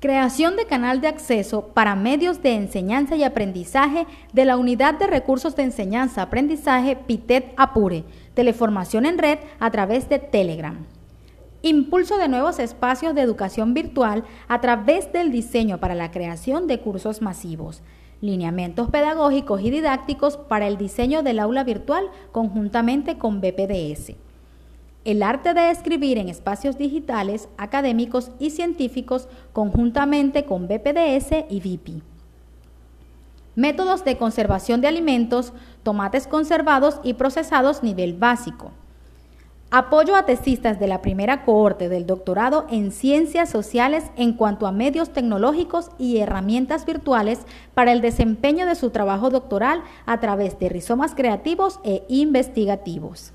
Creación de canal de acceso para medios de enseñanza y aprendizaje de la Unidad de Recursos de Enseñanza-Aprendizaje PITET Apure, teleformación en red a través de Telegram. Impulso de nuevos espacios de educación virtual a través del diseño para la creación de cursos masivos. Lineamientos pedagógicos y didácticos para el diseño del aula virtual conjuntamente con BPDS el arte de escribir en espacios digitales, académicos y científicos conjuntamente con BPDS y VIPI. Métodos de conservación de alimentos, tomates conservados y procesados nivel básico. Apoyo a tesistas de la primera cohorte del doctorado en ciencias sociales en cuanto a medios tecnológicos y herramientas virtuales para el desempeño de su trabajo doctoral a través de rizomas creativos e investigativos.